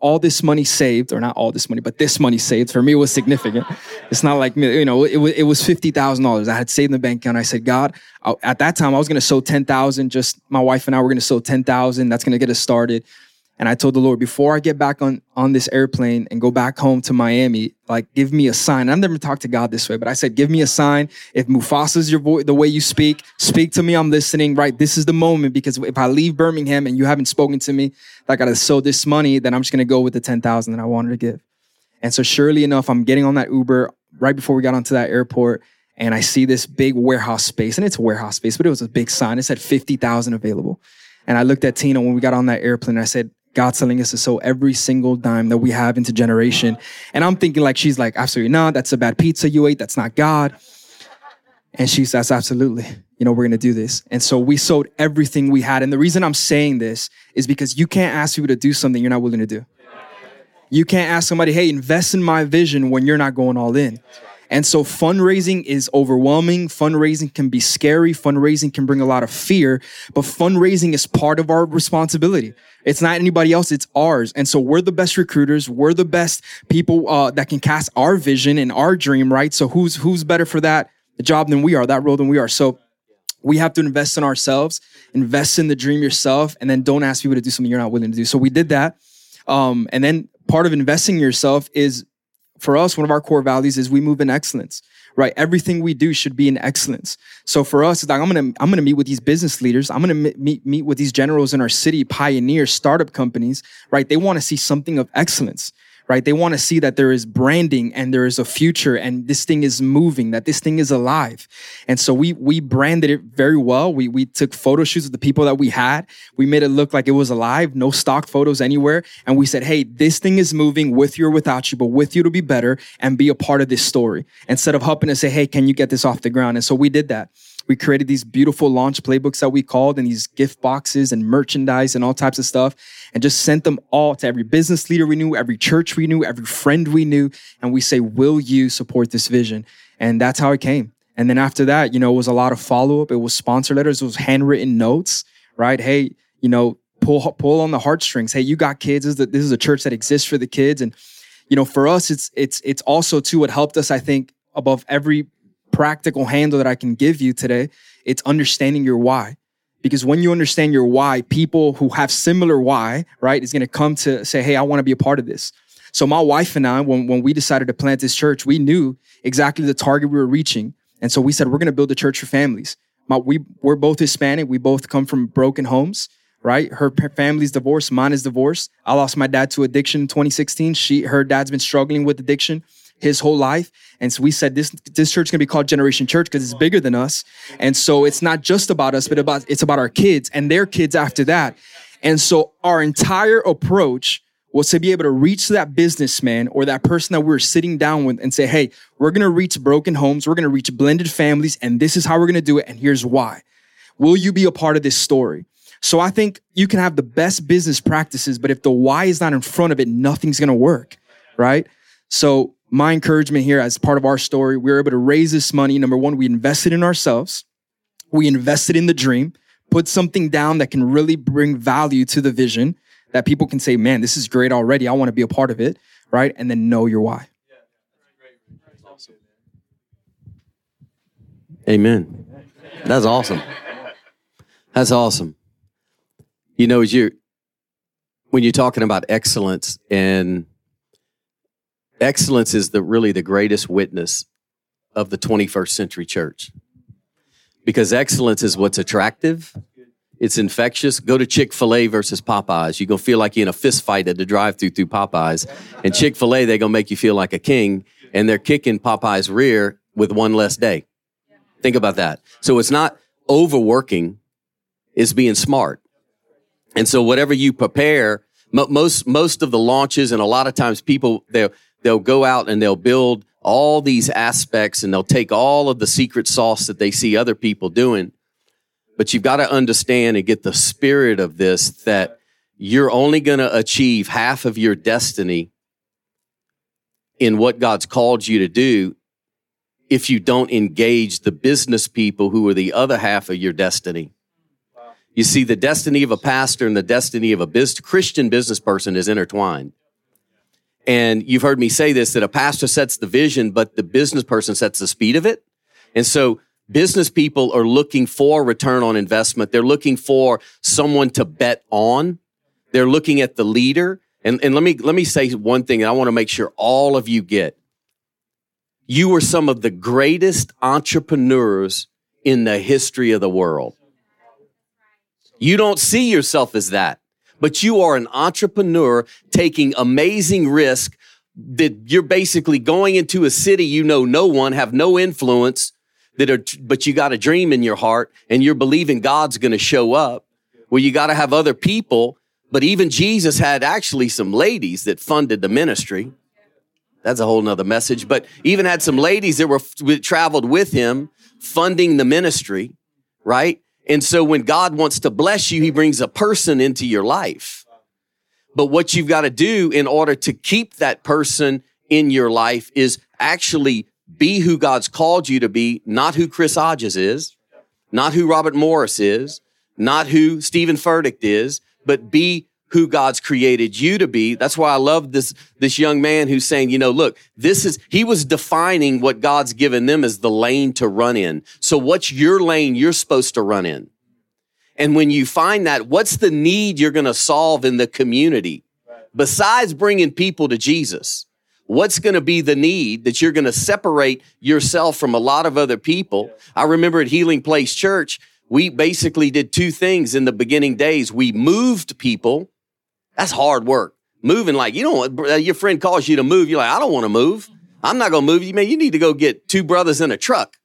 all this money saved, or not all this money, but this money saved. For me, was significant. it's not like you know, it was it was fifty thousand dollars. I had saved in the bank account. I said, God, I, at that time, I was going to sow ten thousand. Just my wife and I were going to sow ten thousand. That's going to get us started. And I told the Lord, before I get back on, on this airplane and go back home to Miami, like give me a sign. I've never talked to God this way, but I said, give me a sign. If Mufasa's your voice, the way you speak, speak to me. I'm listening, right? This is the moment because if I leave Birmingham and you haven't spoken to me, I got to sow this money, then I'm just going to go with the 10,000 that I wanted to give. And so surely enough, I'm getting on that Uber right before we got onto that airport and I see this big warehouse space and it's a warehouse space, but it was a big sign. It said 50,000 available. And I looked at Tina when we got on that airplane. I said, God's telling us to sow every single dime that we have into generation. And I'm thinking like, she's like, absolutely not. That's a bad pizza you ate. That's not God. And she says, absolutely. You know, we're going to do this. And so we sowed everything we had. And the reason I'm saying this is because you can't ask people to do something you're not willing to do. You can't ask somebody, hey, invest in my vision when you're not going all in. And so fundraising is overwhelming. Fundraising can be scary. Fundraising can bring a lot of fear, but fundraising is part of our responsibility. It's not anybody else, it's ours. And so we're the best recruiters. We're the best people uh, that can cast our vision and our dream, right? So who's who's better for that job than we are, that role than we are. So we have to invest in ourselves, invest in the dream yourself, and then don't ask people to do something you're not willing to do. So we did that. Um, and then part of investing in yourself is for us, one of our core values is we move in excellence, right? Everything we do should be in excellence. So for us, it's like I'm gonna I'm gonna meet with these business leaders. I'm gonna meet meet with these generals in our city, pioneers, startup companies, right? They want to see something of excellence right? They want to see that there is branding and there is a future and this thing is moving, that this thing is alive. And so we we branded it very well. We we took photo shoots of the people that we had. We made it look like it was alive, no stock photos anywhere. And we said, hey, this thing is moving with you or without you, but with you to be better and be a part of this story. Instead of helping to say, hey, can you get this off the ground? And so we did that. We created these beautiful launch playbooks that we called and these gift boxes and merchandise and all types of stuff and just sent them all to every business leader we knew, every church we knew, every friend we knew. And we say, will you support this vision? And that's how it came. And then after that, you know, it was a lot of follow up. It was sponsor letters. It was handwritten notes, right? Hey, you know, pull, pull on the heartstrings. Hey, you got kids. This is, the, this is a church that exists for the kids. And, you know, for us, it's, it's, it's also too, what helped us, I think, above every practical handle that I can give you today. It's understanding your why. Because when you understand your why, people who have similar why, right, is going to come to say, Hey, I want to be a part of this. So my wife and I, when, when we decided to plant this church, we knew exactly the target we were reaching. And so we said, we're going to build a church for families. My, we, we're both Hispanic. We both come from broken homes, right? Her family's divorced. Mine is divorced. I lost my dad to addiction in 2016. She, her dad's been struggling with addiction his whole life. And so we said this this church is gonna be called Generation Church because it's bigger than us. And so it's not just about us, but about it's about our kids and their kids after that. And so our entire approach was to be able to reach that businessman or that person that we were sitting down with and say, hey, we're gonna reach broken homes, we're gonna reach blended families, and this is how we're gonna do it, and here's why. Will you be a part of this story? So I think you can have the best business practices, but if the why is not in front of it, nothing's gonna work, right? So my encouragement here as part of our story, we were able to raise this money. Number one, we invested in ourselves. We invested in the dream, put something down that can really bring value to the vision that people can say, man, this is great already. I want to be a part of it. Right. And then know your why. Amen. That's awesome. That's awesome. You know, as you when you're talking about excellence and excellence is the really the greatest witness of the 21st century church. Because excellence is what's attractive. It's infectious. Go to chick-fil-a versus popeyes. You're going to feel like you're in a fist fight at the drive-through through popeyes. And chick-fil-a they're going to make you feel like a king and they're kicking popeyes rear with one less day. Think about that. So it's not overworking it's being smart. And so whatever you prepare most most of the launches and a lot of times people they're they'll go out and they'll build all these aspects and they'll take all of the secret sauce that they see other people doing. But you've got to understand and get the spirit of this that you're only going to achieve half of your destiny in what God's called you to do if you don't engage the business people who are the other half of your destiny. You see, the destiny of a pastor and the destiny of a Christian business person is intertwined. And you've heard me say this that a pastor sets the vision, but the business person sets the speed of it. And so business people are looking for return on investment. They're looking for someone to bet on. They're looking at the leader. And, and let me let me say one thing, I want to make sure all of you get. You are some of the greatest entrepreneurs in the history of the world. You don't see yourself as that, but you are an entrepreneur taking amazing risk that you're basically going into a city you know no one, have no influence, that are, but you got a dream in your heart and you're believing God's going to show up. Well, you got to have other people. But even Jesus had actually some ladies that funded the ministry. That's a whole nother message. But even had some ladies that were traveled with him funding the ministry, right? And so when God wants to bless you, he brings a person into your life. But what you've got to do in order to keep that person in your life is actually be who God's called you to be, not who Chris Hodges is, not who Robert Morris is, not who Steven Furtick is, but be who God's created you to be. That's why I love this, this young man who's saying, you know, look, this is, he was defining what God's given them as the lane to run in. So what's your lane you're supposed to run in? And when you find that, what's the need you're going to solve in the community? Besides bringing people to Jesus, what's going to be the need that you're going to separate yourself from a lot of other people? I remember at Healing Place Church, we basically did two things in the beginning days. We moved people that's hard work. Moving like you don't. Uh, your friend calls you to move. You're like, I don't want to move. I'm not going to move you, man. You need to go get two brothers in a truck,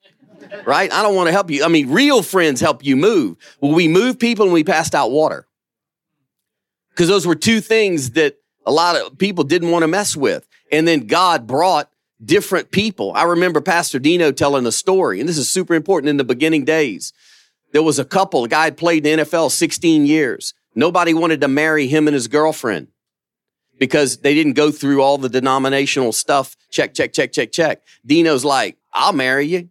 right? I don't want to help you. I mean, real friends help you move. Well, we moved people and we passed out water because those were two things that a lot of people didn't want to mess with. And then God brought different people. I remember Pastor Dino telling a story, and this is super important in the beginning days. There was a couple, a guy had played in the NFL 16 years. Nobody wanted to marry him and his girlfriend because they didn't go through all the denominational stuff. Check, check, check, check, check. Dino's like, I'll marry you.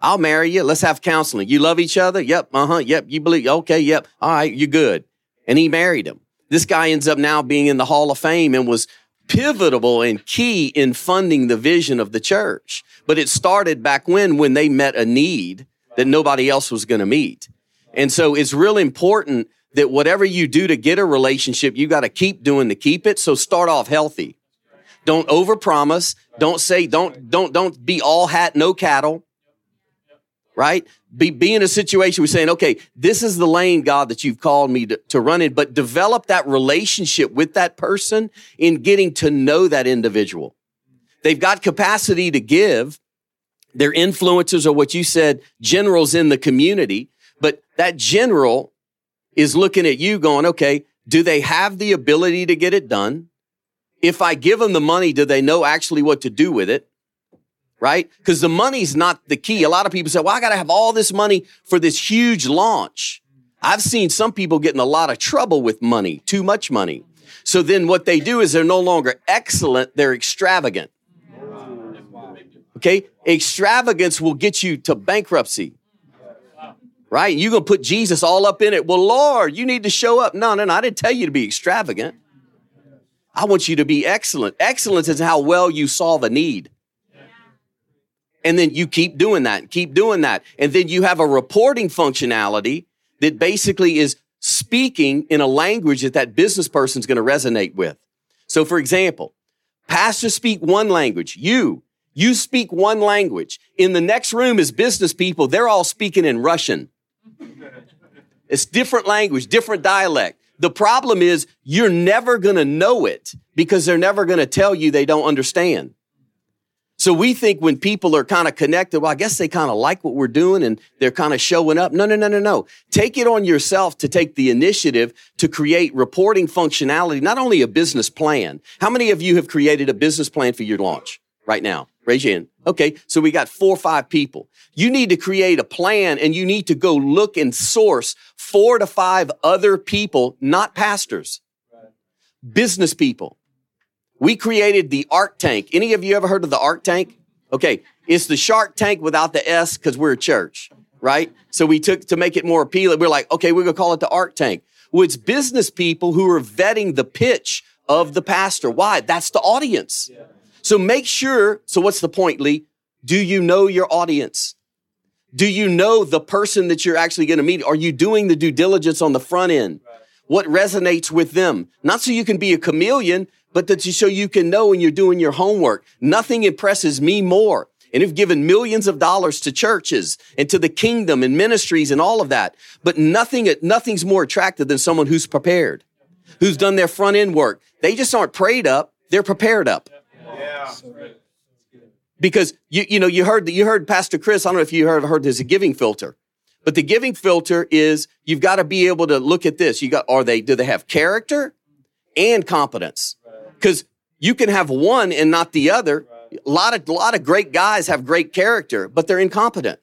I'll marry you. Let's have counseling. You love each other? Yep. Uh huh. Yep. You believe? Okay. Yep. All right. You're good. And he married him. This guy ends up now being in the Hall of Fame and was pivotal and key in funding the vision of the church. But it started back when, when they met a need that nobody else was going to meet. And so it's real important that whatever you do to get a relationship, you got to keep doing to keep it. So start off healthy. Don't overpromise. Don't say, don't, don't, don't be all hat, no cattle. Right? Be, be in a situation where saying, okay, this is the lane, God, that you've called me to, to run in, but develop that relationship with that person in getting to know that individual. They've got capacity to give. They're influencers or what you said, generals in the community, but that general is looking at you going, okay, do they have the ability to get it done? If I give them the money, do they know actually what to do with it? Right? Because the money's not the key. A lot of people say, well, I got to have all this money for this huge launch. I've seen some people get in a lot of trouble with money, too much money. So then what they do is they're no longer excellent, they're extravagant. Okay? Extravagance will get you to bankruptcy right? You're going to put Jesus all up in it. Well, Lord, you need to show up. No, no, no. I didn't tell you to be extravagant. I want you to be excellent. Excellence is how well you solve a need. And then you keep doing that, keep doing that. And then you have a reporting functionality that basically is speaking in a language that that business person's going to resonate with. So, for example, pastors speak one language. You, you speak one language. In the next room is business people. They're all speaking in Russian. It's different language, different dialect. The problem is you're never going to know it because they're never going to tell you they don't understand. So we think when people are kind of connected, well, I guess they kind of like what we're doing and they're kind of showing up. No, no, no, no, no. Take it on yourself to take the initiative to create reporting functionality, not only a business plan. How many of you have created a business plan for your launch right now? Raise your hand. Okay, so we got four or five people. You need to create a plan and you need to go look and source four to five other people, not pastors, business people. We created the Ark Tank. Any of you ever heard of the Ark Tank? Okay, it's the Shark Tank without the S because we're a church, right? So we took to make it more appealing. We're like, okay, we're gonna call it the Ark Tank. Well, it's business people who are vetting the pitch of the pastor. Why? That's the audience. So make sure. So what's the point, Lee? Do you know your audience? Do you know the person that you're actually going to meet? Are you doing the due diligence on the front end? What resonates with them? Not so you can be a chameleon, but that you, so you can know when you're doing your homework. Nothing impresses me more. And have given millions of dollars to churches and to the kingdom and ministries and all of that. But nothing, nothing's more attractive than someone who's prepared, who's done their front end work. They just aren't prayed up. They're prepared up. Yeah because you you know you heard that you heard Pastor Chris. I don't know if you heard heard there's a giving filter, but the giving filter is you've got to be able to look at this. You got are they do they have character and competence? Because you can have one and not the other. A lot of a lot of great guys have great character, but they're incompetent.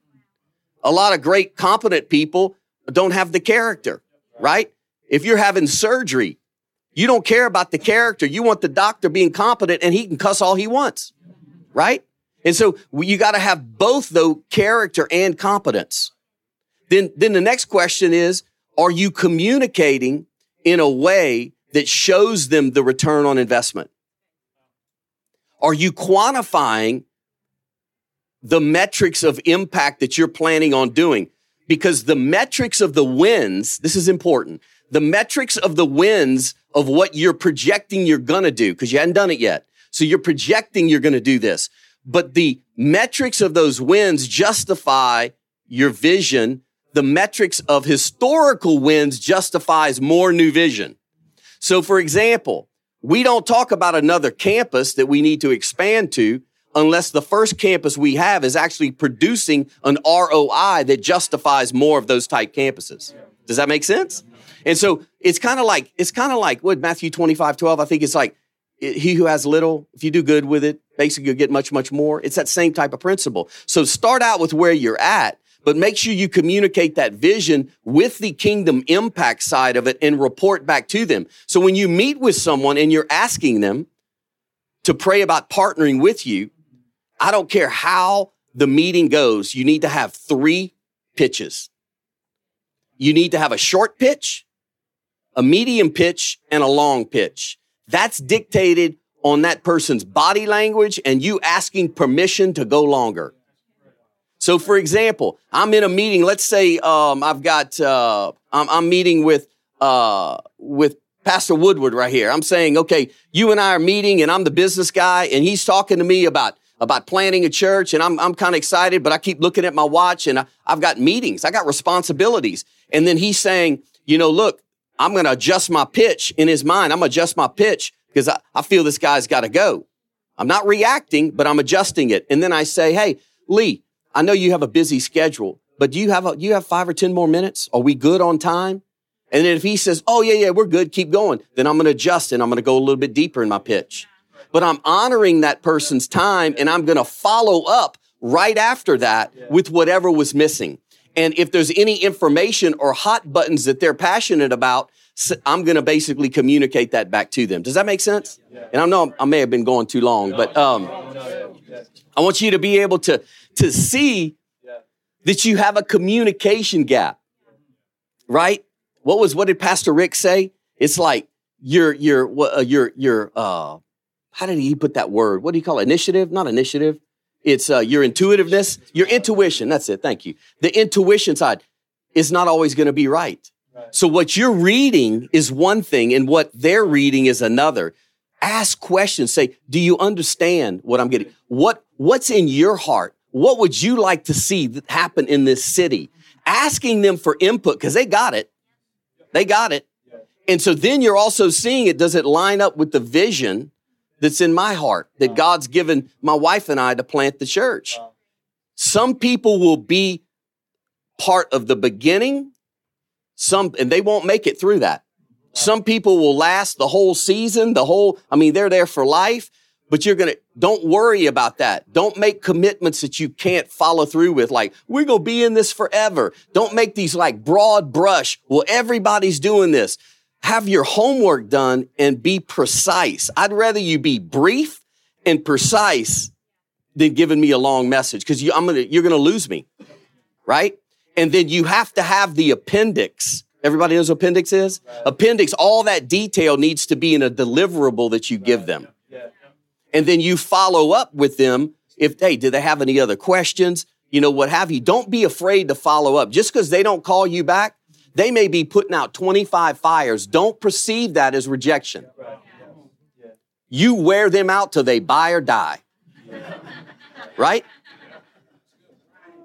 A lot of great competent people don't have the character, right? If you're having surgery, you don't care about the character. You want the doctor being competent and he can cuss all he wants, right? And so you got to have both though character and competence. Then, then the next question is, are you communicating in a way that shows them the return on investment? Are you quantifying the metrics of impact that you're planning on doing? Because the metrics of the wins, this is important. The metrics of the wins of what you're projecting you're going to do, because you hadn't done it yet. So you're projecting you're going to do this but the metrics of those wins justify your vision. The metrics of historical wins justifies more new vision. So for example, we don't talk about another campus that we need to expand to unless the first campus we have is actually producing an ROI that justifies more of those type campuses. Does that make sense? And so it's kind of like, it's kind of like what Matthew 25, 12, I think it's like, he who has little, if you do good with it, basically you'll get much, much more. It's that same type of principle. So start out with where you're at, but make sure you communicate that vision with the kingdom impact side of it and report back to them. So when you meet with someone and you're asking them to pray about partnering with you, I don't care how the meeting goes, you need to have three pitches. You need to have a short pitch, a medium pitch, and a long pitch. That's dictated on that person's body language and you asking permission to go longer. So, for example, I'm in a meeting. Let's say um, I've got uh, I'm, I'm, meeting with uh, with Pastor Woodward right here. I'm saying, okay, you and I are meeting, and I'm the business guy, and he's talking to me about about planning a church, and I'm I'm kind of excited, but I keep looking at my watch, and I, I've got meetings, I got responsibilities, and then he's saying, you know, look, I'm going to adjust my pitch in his mind. I'm going to adjust my pitch because I, I feel this guy's got to go. I'm not reacting, but I'm adjusting it. And then I say, Hey, Lee, I know you have a busy schedule, but do you have a, you have five or 10 more minutes? Are we good on time? And then if he says, Oh yeah, yeah, we're good. Keep going. Then I'm going to adjust and I'm going to go a little bit deeper in my pitch. But I'm honoring that person's time and I'm going to follow up right after that with whatever was missing. And if there's any information or hot buttons that they're passionate about, I'm going to basically communicate that back to them. Does that make sense? And I know I may have been going too long, but um, I want you to be able to to see that you have a communication gap, right? What was what did Pastor Rick say? It's like your your uh, your your uh, how did he put that word? What do you call it? Initiative? Not initiative. It's uh, your intuitiveness, your intuition. That's it. Thank you. The intuition side is not always going to be right. right. So what you're reading is one thing and what they're reading is another. Ask questions. Say, do you understand what I'm getting? What, what's in your heart? What would you like to see happen in this city? Asking them for input because they got it. They got it. And so then you're also seeing it. Does it line up with the vision that's in my heart that God's given my wife and I to plant the church. Some people will be part of the beginning, some, and they won't make it through that. Some people will last the whole season, the whole, I mean, they're there for life, but you're going to, don't worry about that. Don't make commitments that you can't follow through with. Like, we're going to be in this forever. Don't make these like broad brush. Well, everybody's doing this have your homework done and be precise. I'd rather you be brief and precise than giving me a long message because you, I'm gonna, you're going to lose me, right? And then you have to have the appendix Everybody knows what appendix is? Appendix, all that detail needs to be in a deliverable that you give them. And then you follow up with them if, hey, do they have any other questions? You know, what have you. Don't be afraid to follow up. Just because they don't call you back, they may be putting out 25 fires. Don't perceive that as rejection. You wear them out till they buy or die. Right?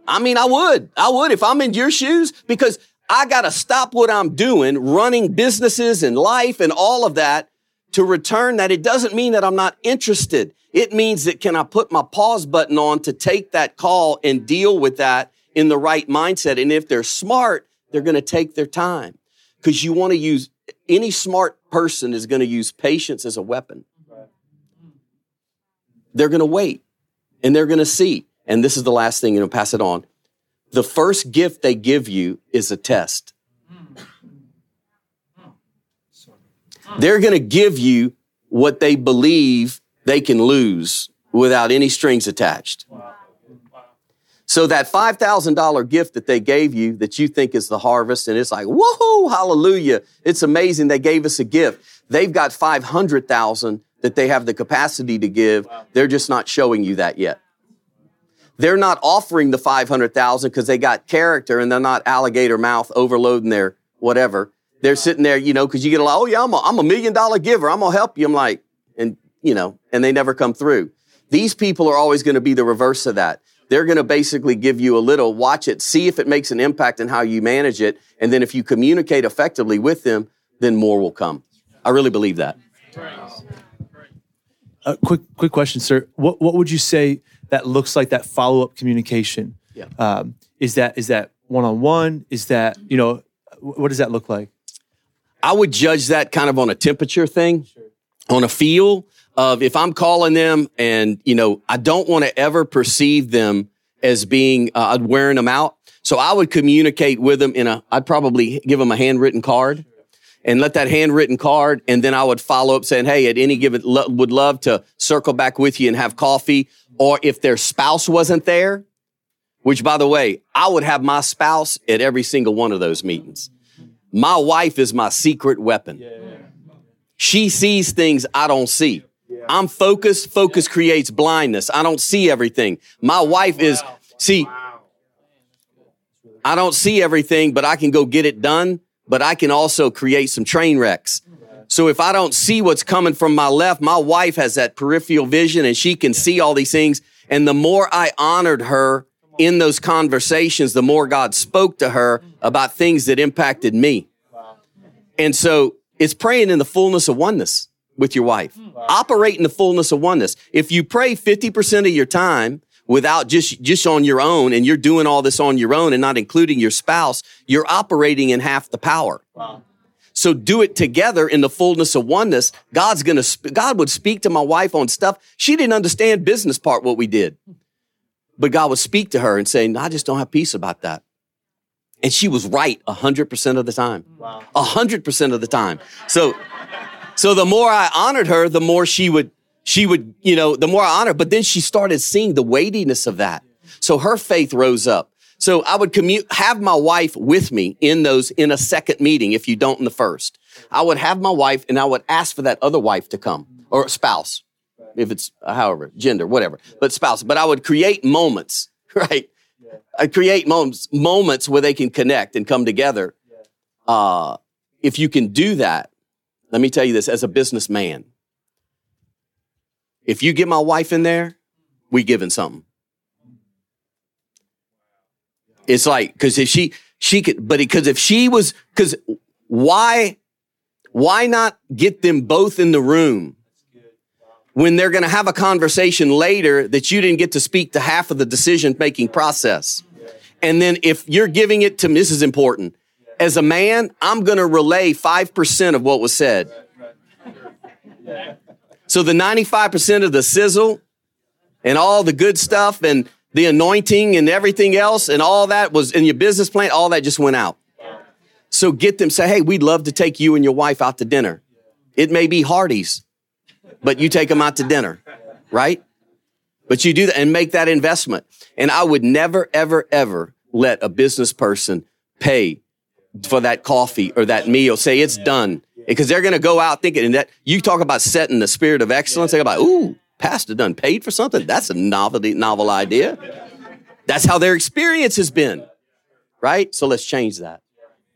I mean, I would. I would if I'm in your shoes because I got to stop what I'm doing, running businesses and life and all of that to return that. It doesn't mean that I'm not interested. It means that can I put my pause button on to take that call and deal with that in the right mindset? And if they're smart, they're going to take their time because you want to use any smart person is going to use patience as a weapon. They're going to wait and they're going to see. And this is the last thing, you know, pass it on. The first gift they give you is a test. They're going to give you what they believe they can lose without any strings attached. So that $5,000 gift that they gave you that you think is the harvest and it's like, woohoo, hallelujah. It's amazing they gave us a gift. They've got 500,000 that they have the capacity to give. They're just not showing you that yet. They're not offering the 500,000 because they got character and they're not alligator mouth overloading their whatever. They're sitting there, you know, because you get a lot, oh yeah, I'm a, I'm a million dollar giver. I'm going to help you. I'm like, and, you know, and they never come through. These people are always going to be the reverse of that. They're going to basically give you a little, watch it, see if it makes an impact in how you manage it. And then if you communicate effectively with them, then more will come. I really believe that. Uh, quick, quick question, sir. What, what would you say that looks like that follow up communication? Yeah. Um, is that is that one on one? Is that you know what does that look like? I would judge that kind of on a temperature thing, sure. on a feel of if I'm calling them and, you know, I don't want to ever perceive them as being, uh, wearing them out. So I would communicate with them in a, I'd probably give them a handwritten card and let that handwritten card. And then I would follow up saying, Hey, at any given, lo- would love to circle back with you and have coffee. Or if their spouse wasn't there, which by the way, I would have my spouse at every single one of those meetings. My wife is my secret weapon. She sees things I don't see. I'm focused. Focus creates blindness. I don't see everything. My wife is, see, I don't see everything, but I can go get it done, but I can also create some train wrecks. So if I don't see what's coming from my left, my wife has that peripheral vision and she can see all these things. And the more I honored her in those conversations, the more God spoke to her about things that impacted me. And so it's praying in the fullness of oneness with your wife. Hmm. Wow. Operate in the fullness of oneness. If you pray 50% of your time without just, just on your own and you're doing all this on your own and not including your spouse, you're operating in half the power. Wow. So do it together in the fullness of oneness. God's gonna, God would speak to my wife on stuff. She didn't understand business part, what we did. But God would speak to her and say, I just don't have peace about that. And she was right 100% of the time. Wow. 100% of the time. So, so the more I honored her, the more she would, she would, you know, the more I honored. But then she started seeing the weightiness of that. So her faith rose up. So I would commute, have my wife with me in those, in a second meeting if you don't in the first. I would have my wife and I would ask for that other wife to come or spouse, if it's however, gender, whatever, but spouse. But I would create moments, right? I create moments, moments where they can connect and come together. Uh, if you can do that, let me tell you this as a businessman. If you get my wife in there, we giving something. It's like, cause if she, she could, but because if she was, cause why, why not get them both in the room when they're going to have a conversation later that you didn't get to speak to half of the decision making process? And then if you're giving it to, this is important as a man, I'm going to relay 5% of what was said. So the 95% of the sizzle and all the good stuff and the anointing and everything else and all that was in your business plan, all that just went out. So get them, say, hey, we'd love to take you and your wife out to dinner. It may be Hardee's, but you take them out to dinner, right? But you do that and make that investment. And I would never, ever, ever let a business person pay for that coffee or that meal. Say it's done because they're going to go out thinking and that you talk about setting the spirit of excellence. They're about, ooh, pastor done paid for something. That's a novelty, novel idea. That's how their experience has been, right? So let's change that.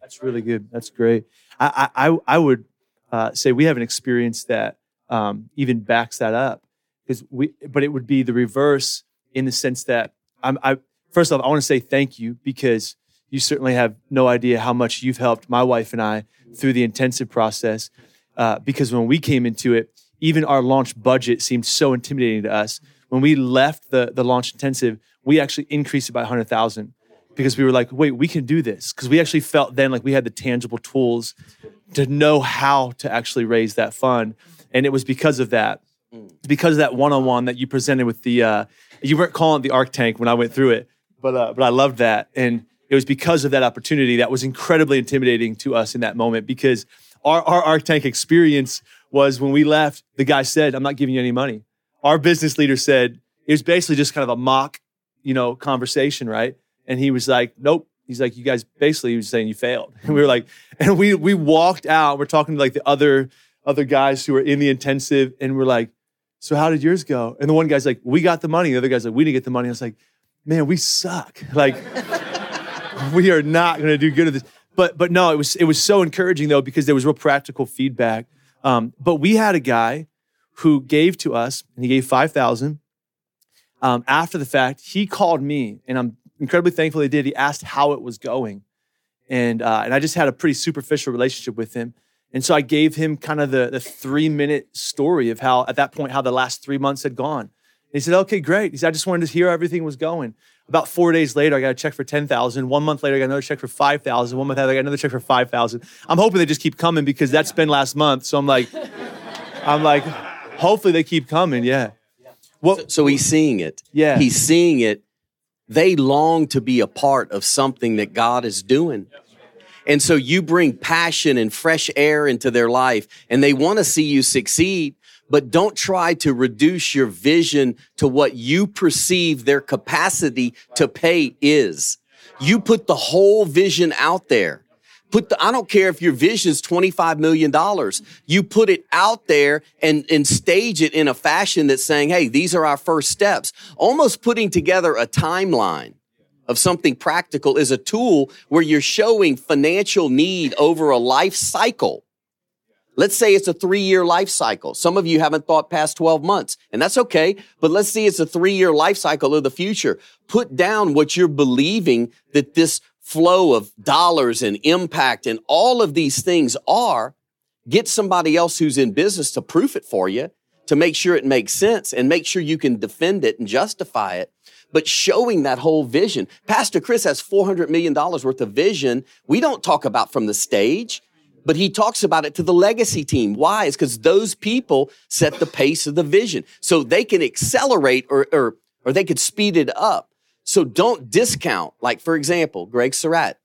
That's really good. That's great. I I, I would uh, say we have an experience that um, even backs that up because we, but it would be the reverse in the sense that I'm. I first off, I want to say thank you because you certainly have no idea how much you've helped my wife and I through the intensive process. Uh, because when we came into it, even our launch budget seemed so intimidating to us. When we left the the launch intensive, we actually increased it by 100,000 because we were like, wait, we can do this. Because we actually felt then like we had the tangible tools to know how to actually raise that fund. And it was because of that, because of that one on one that you presented with the, uh, you weren't calling it the Ark Tank when I went through it, but, uh, but I loved that. And it was because of that opportunity that was incredibly intimidating to us in that moment because our, our Ark Tank experience was when we left, the guy said, I'm not giving you any money. Our business leader said, it was basically just kind of a mock, you know, conversation, right? And he was like, nope. He's like, you guys basically he was saying you failed. And we were like, and we we walked out. We're talking to like the other other guys who were in the intensive, and we're like, so how did yours go? And the one guy's like, we got the money. The other guy's like, we didn't get the money. I was like, man, we suck. Like, we are not going to do good at this. But but no, it was it was so encouraging though because there was real practical feedback. Um, but we had a guy who gave to us, and he gave five thousand. Um, after the fact, he called me, and I'm incredibly thankful he did. He asked how it was going, and uh, and I just had a pretty superficial relationship with him. And so I gave him kind of the, the three minute story of how, at that point, how the last three months had gone. And he said, okay, great. He said, I just wanted to hear everything was going. About four days later, I got a check for 10,000. One month later, I got another check for 5,000. One month later, I got another check for 5,000. I'm hoping they just keep coming because that's been last month. So I'm like, I'm like, hopefully they keep coming. Yeah. Well, so, so he's seeing it. Yeah. He's seeing it. They long to be a part of something that God is doing. And so you bring passion and fresh air into their life and they want to see you succeed, but don't try to reduce your vision to what you perceive their capacity to pay is. You put the whole vision out there. Put the, I don't care if your vision is $25 million. You put it out there and, and stage it in a fashion that's saying, Hey, these are our first steps. Almost putting together a timeline of something practical is a tool where you're showing financial need over a life cycle. Let's say it's a three year life cycle. Some of you haven't thought past 12 months, and that's okay. But let's see it's a three year life cycle of the future. Put down what you're believing that this flow of dollars and impact and all of these things are. Get somebody else who's in business to proof it for you to make sure it makes sense and make sure you can defend it and justify it but showing that whole vision. Pastor Chris has $400 million worth of vision. We don't talk about from the stage, but he talks about it to the legacy team. Why? It's because those people set the pace of the vision. So they can accelerate or, or, or they could speed it up. So don't discount. Like, for example, Greg Surratt.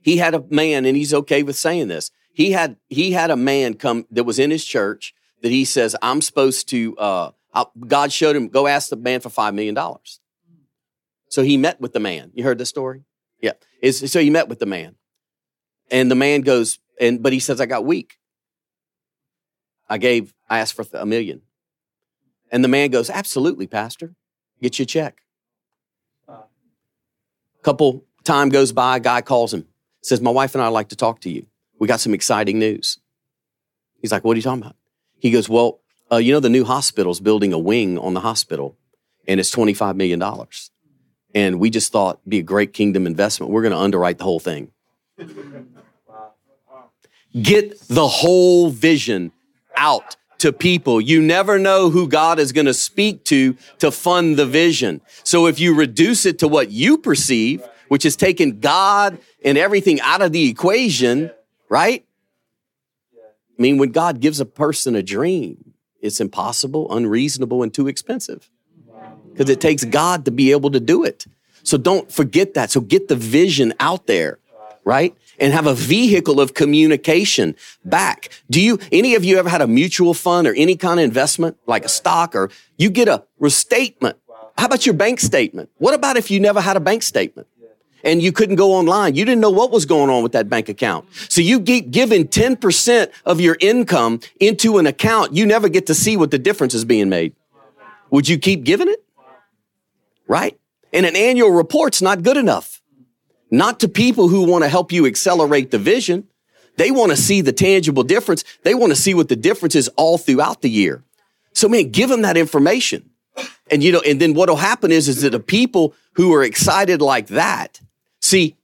He had a man, and he's okay with saying this. He had, he had a man come that was in his church that he says, I'm supposed to, uh, God showed him, go ask the man for $5 million. So he met with the man. You heard the story? Yeah. It's, so he met with the man. And the man goes, and but he says, I got weak. I gave, I asked for a million. And the man goes, Absolutely, Pastor. Get you a check. Couple time goes by, guy calls him, says, My wife and I like to talk to you. We got some exciting news. He's like, What are you talking about? He goes, Well, uh, you know, the new hospital's building a wing on the hospital, and it's $25 million. And we just thought be a great kingdom investment. We're going to underwrite the whole thing. Get the whole vision out to people. You never know who God is going to speak to to fund the vision. So if you reduce it to what you perceive, which is taking God and everything out of the equation, right? I mean, when God gives a person a dream, it's impossible, unreasonable, and too expensive because it takes God to be able to do it. So don't forget that. So get the vision out there, right? And have a vehicle of communication back. Do you, any of you ever had a mutual fund or any kind of investment like a stock or you get a restatement? How about your bank statement? What about if you never had a bank statement? and you couldn't go online. You didn't know what was going on with that bank account. So you keep giving 10% of your income into an account. You never get to see what the difference is being made. Would you keep giving it? Right? And an annual report's not good enough. Not to people who want to help you accelerate the vision. They want to see the tangible difference. They want to see what the difference is all throughout the year. So man, give them that information. And you know, and then what'll happen is, is that the people who are excited like that, see,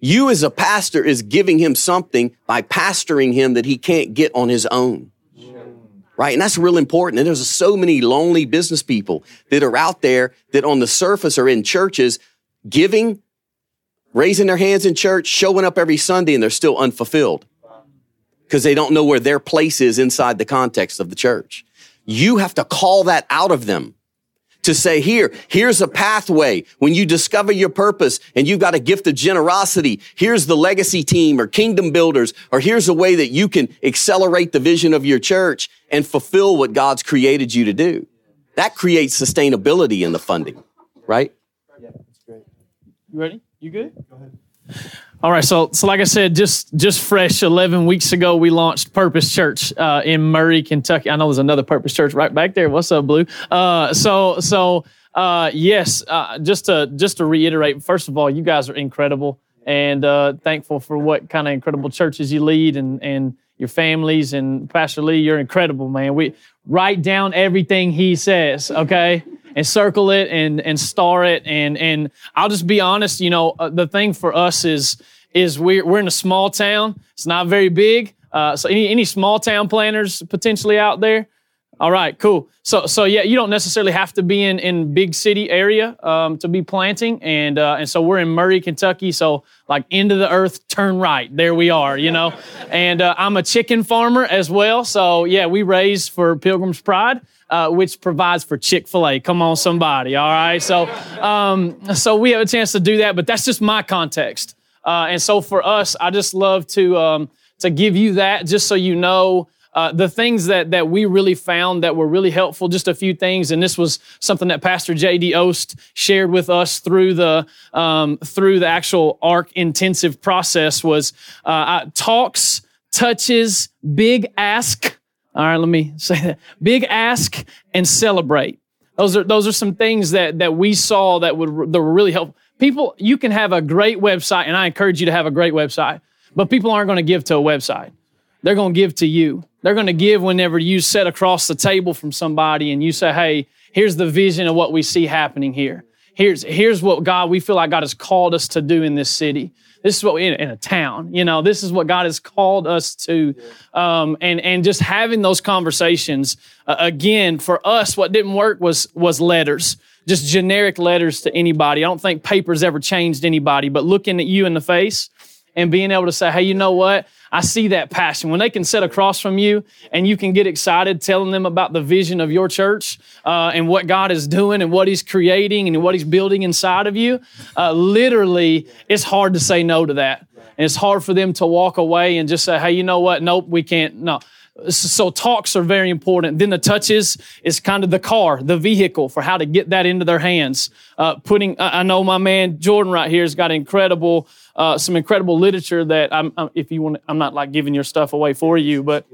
you as a pastor is giving him something by pastoring him that he can't get on his own. Right. And that's real important. And there's so many lonely business people that are out there that on the surface are in churches giving, raising their hands in church, showing up every Sunday, and they're still unfulfilled because they don't know where their place is inside the context of the church. You have to call that out of them to say, here, here's a pathway. When you discover your purpose and you've got a gift of generosity, here's the legacy team or kingdom builders, or here's a way that you can accelerate the vision of your church and fulfill what God's created you to do. That creates sustainability in the funding, right? Yeah, that's great. You ready? You good? Go ahead. All right, so so like I said, just just fresh, eleven weeks ago, we launched Purpose Church uh, in Murray, Kentucky. I know there's another Purpose Church right back there. What's up, Blue? Uh, so so uh, yes, uh, just to just to reiterate, first of all, you guys are incredible, and uh, thankful for what kind of incredible churches you lead, and and your families, and Pastor Lee, you're incredible, man. We write down everything he says, okay and circle it and and star it and and I'll just be honest, you know, uh, the thing for us is is we're we're in a small town. It's not very big. Uh, so any any small town planners potentially out there? All right, cool. So so yeah, you don't necessarily have to be in in big city area um, to be planting, and uh, and so we're in Murray, Kentucky. So like into the earth, turn right. There we are, you know. and uh, I'm a chicken farmer as well. So yeah, we raise for Pilgrim's Pride uh, which provides for Chick Fil A. Come on, somebody. All right. So, um, so we have a chance to do that, but that's just my context. Uh, and so for us, I just love to um, to give you that, just so you know. Uh, the things that that we really found that were really helpful, just a few things, and this was something that Pastor J.D. Ost shared with us through the um, through the actual ARC intensive process was uh, talks, touches, big ask, all right, let me say that. Big ask and celebrate. Those are those are some things that that we saw that would that were really helpful. People, you can have a great website, and I encourage you to have a great website, but people aren't going to give to a website. They're going to give to you. They're going to give whenever you sit across the table from somebody and you say, "Hey, here's the vision of what we see happening here. Here's here's what God we feel like God has called us to do in this city." This is what we in, in a town. You know, this is what God has called us to, um, and and just having those conversations uh, again for us. What didn't work was was letters just generic letters to anybody. I don't think papers ever changed anybody, but looking at you in the face and being able to say, hey, you know what? I see that passion. When they can sit across from you and you can get excited telling them about the vision of your church uh, and what God is doing and what He's creating and what He's building inside of you, uh, literally, it's hard to say no to that. And it's hard for them to walk away and just say, hey, you know what? Nope, we can't. No. So talks are very important. Then the touches is kind of the car, the vehicle for how to get that into their hands. Uh, putting, I know my man Jordan right here has got incredible uh, some incredible literature that I'm, I'm, if you want, I'm not like giving your stuff away for you, but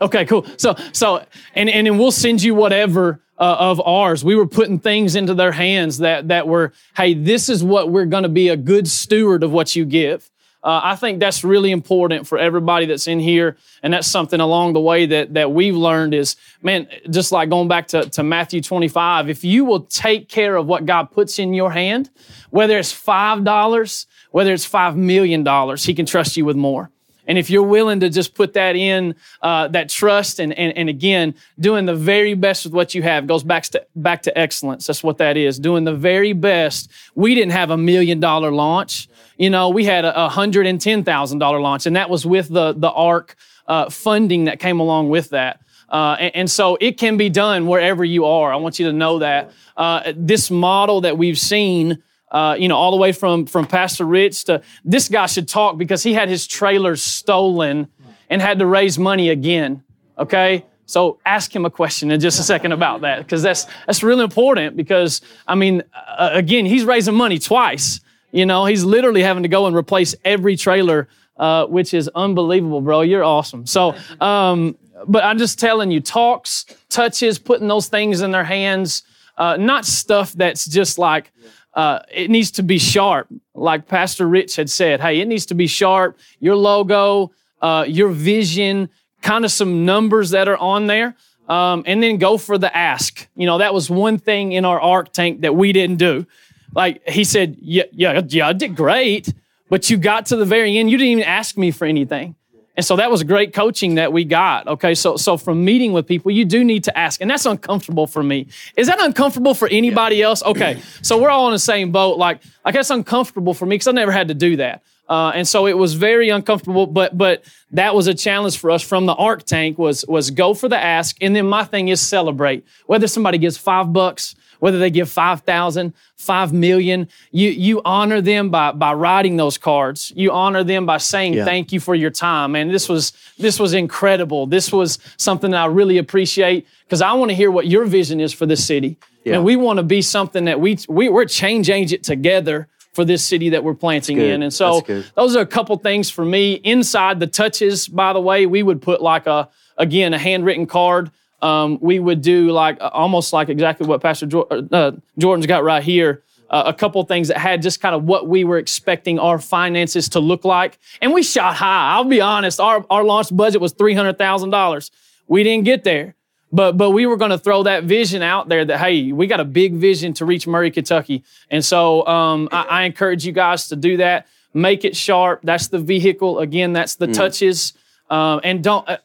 okay, cool. So, so, and, and then we'll send you whatever uh, of ours. We were putting things into their hands that, that were, hey, this is what we're going to be a good steward of what you give. Uh, I think that's really important for everybody that's in here. And that's something along the way that, that we've learned is, man, just like going back to, to Matthew 25, if you will take care of what God puts in your hand, whether it's $5, whether it's $5 million, He can trust you with more. And if you're willing to just put that in, uh, that trust, and, and, and again, doing the very best with what you have goes back to, back to excellence. That's what that is. Doing the very best. We didn't have a million dollar launch. You know, we had a hundred and ten thousand dollar launch, and that was with the the ARC uh, funding that came along with that. Uh, and, and, so it can be done wherever you are. I want you to know that uh, this model that we've seen uh, you know, all the way from, from Pastor Rich to this guy should talk because he had his trailers stolen and had to raise money again. Okay? So ask him a question in just a second about that because that's, that's really important because, I mean, uh, again, he's raising money twice You know, he's literally having to go and replace every trailer, uh, which is unbelievable, bro. You're awesome. So, um, but I'm just telling you, talks, touches, putting those things in their hands, uh, not stuff that's just like, uh, it needs to be sharp. Like Pastor Rich had said, hey, it needs to be sharp. Your logo, uh, your vision, kind of some numbers that are on there. Um, and then go for the ask. You know, that was one thing in our ARC tank that we didn't do. Like he said, yeah, yeah, yeah, I did great, but you got to the very end, you didn't even ask me for anything. And so that was great coaching that we got. Okay. So, so from meeting with people, you do need to ask. And that's uncomfortable for me. Is that uncomfortable for anybody else? Okay. So we're all in the same boat. Like, I guess uncomfortable for me because I never had to do that. Uh, and so it was very uncomfortable, but but that was a challenge for us from the ARC tank was was go for the ask, and then my thing is celebrate. Whether somebody gives five bucks, whether they give 5,000, 5 million, you, you honor them by, by writing those cards. You honor them by saying yeah. thank you for your time. And this was, this was incredible. This was something that I really appreciate because I want to hear what your vision is for this city. Yeah. And we want to be something that we, we, we're change agent together for this city that we're planting in. And so those are a couple things for me. Inside the touches, by the way, we would put like a, again, a handwritten card um, we would do like uh, almost like exactly what Pastor jo- uh, uh, Jordan's got right here. Uh, a couple things that had just kind of what we were expecting our finances to look like. And we shot high. I'll be honest, our, our launch budget was $300,000. We didn't get there. But, but we were going to throw that vision out there that, hey, we got a big vision to reach Murray, Kentucky. And so um, I, I, encourage you guys to do that. Make it sharp. That's the vehicle. Again, that's the mm. touches. Um, and don't, uh,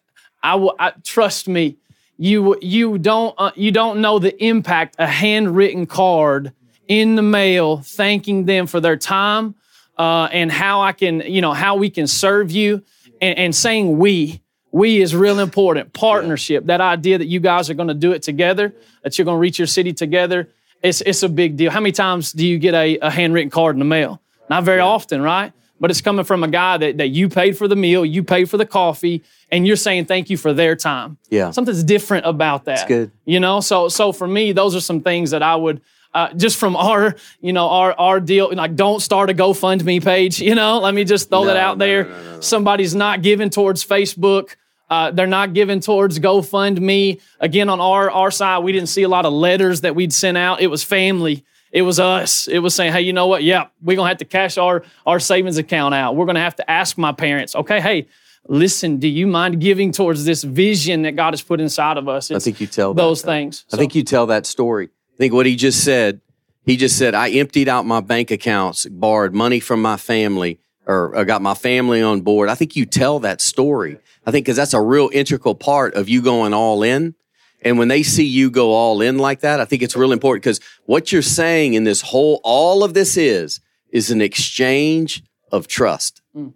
I will, I, trust me, you you don't uh, you don't know the impact a handwritten card in the mail thanking them for their time uh, and how I can you know how we can serve you and, and saying we we is real important. Partnership that idea that you guys are going to do it together that you're going to reach your city together it's it's a big deal. How many times do you get a, a handwritten card in the mail? Not very often right but it's coming from a guy that, that you paid for the meal, you paid for the coffee, and you're saying thank you for their time. Yeah. Something's different about that. That's good. You know, so so for me, those are some things that I would uh, just from our, you know, our our deal, like don't start a GoFundMe page. You know, let me just throw no, that out no, there. No, Somebody's not giving towards Facebook. Uh, they're not giving towards GoFundMe. Again, on our our side, we didn't see a lot of letters that we'd sent out. It was family. It was us. It was saying, hey, you know what? Yeah, we're going to have to cash our, our savings account out. We're going to have to ask my parents, okay, hey, listen, do you mind giving towards this vision that God has put inside of us? It's I think you tell those that, things. I so. think you tell that story. I think what he just said, he just said, I emptied out my bank accounts, borrowed money from my family, or I got my family on board. I think you tell that story. I think because that's a real integral part of you going all in and when they see you go all in like that, I think it's real important because what you're saying in this whole, all of this is, is an exchange of trust. Mm.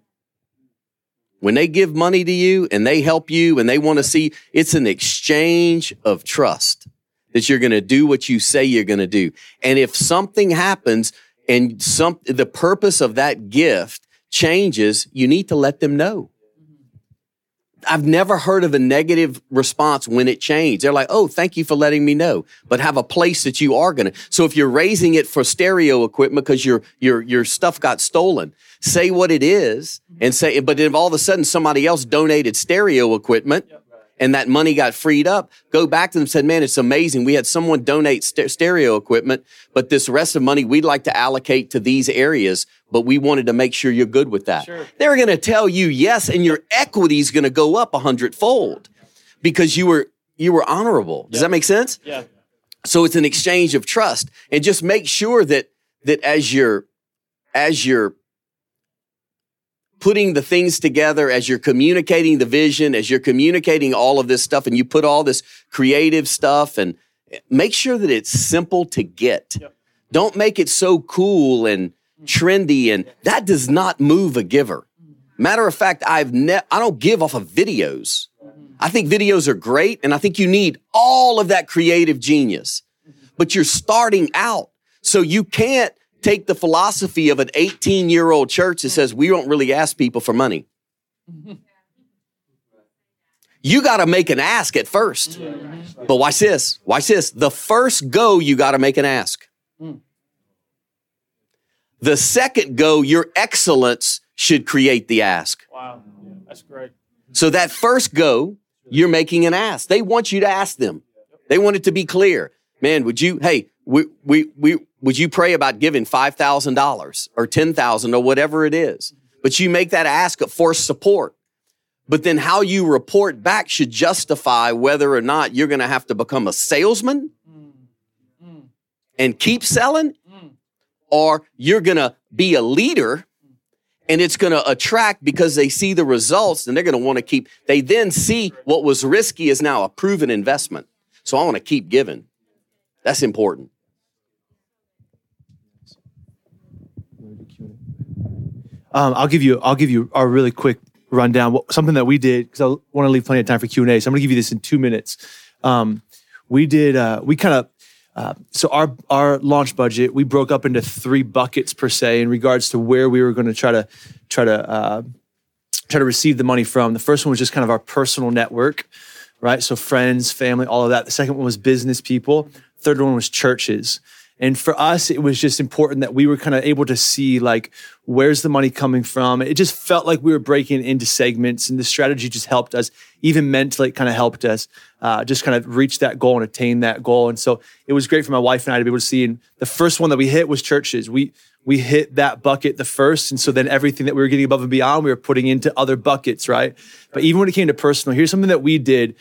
When they give money to you and they help you and they want to see, it's an exchange of trust that you're going to do what you say you're going to do. And if something happens and some, the purpose of that gift changes, you need to let them know. I've never heard of a negative response when it changed. They're like, oh, thank you for letting me know, but have a place that you are going to. So if you're raising it for stereo equipment because your, your, your stuff got stolen, say what it is and say, but if all of a sudden somebody else donated stereo equipment, and that money got freed up, go back to them and said, man, it's amazing. We had someone donate st- stereo equipment, but this rest of money we'd like to allocate to these areas, but we wanted to make sure you're good with that. Sure. They're going to tell you yes, and your equity is going to go up a hundredfold because you were, you were honorable. Does that make sense? Yeah. So it's an exchange of trust and just make sure that, that as you're, as you're putting the things together, as you're communicating the vision, as you're communicating all of this stuff, and you put all this creative stuff and make sure that it's simple to get. Yep. Don't make it so cool and mm. trendy, and that does not move a giver. Mm. Matter of fact, I've ne- I don't give off of videos. Mm-hmm. I think videos are great, and I think you need all of that creative genius. Mm-hmm. But you're starting out, so you can't take the philosophy of an 18 year old church that says we don't really ask people for money. You got to make an ask at first. But watch this. Watch this. The first go, you got to make an ask. The second go, your excellence should create the ask. Wow. That's great. So that first go, you're making an ask. They want you to ask them. They want it to be clear. Man, would you, hey, we, we, we, would you pray about giving $5,000 or 10,000 or whatever it is? But you make that ask for support. But then how you report back should justify whether or not you're going to have to become a salesman and keep selling or you're going to be a leader and it's going to attract because they see the results and they're going to want to keep they then see what was risky is now a proven investment so i want to keep giving that's important Um, I'll give you I'll give you a really quick rundown. Something that we did because I want to leave plenty of time for Q and A. So I'm going to give you this in two minutes. Um, we did uh, we kind of uh, so our our launch budget we broke up into three buckets per se in regards to where we were going to try to try to uh, try to receive the money from. The first one was just kind of our personal network, right? So friends, family, all of that. The second one was business people. Third one was churches. And for us, it was just important that we were kind of able to see like where's the money coming from. It just felt like we were breaking into segments, and the strategy just helped us, even mentally, kind of helped us uh, just kind of reach that goal and attain that goal. And so it was great for my wife and I to be able to see. And the first one that we hit was churches. We we hit that bucket the first, and so then everything that we were getting above and beyond, we were putting into other buckets, right? But even when it came to personal, here's something that we did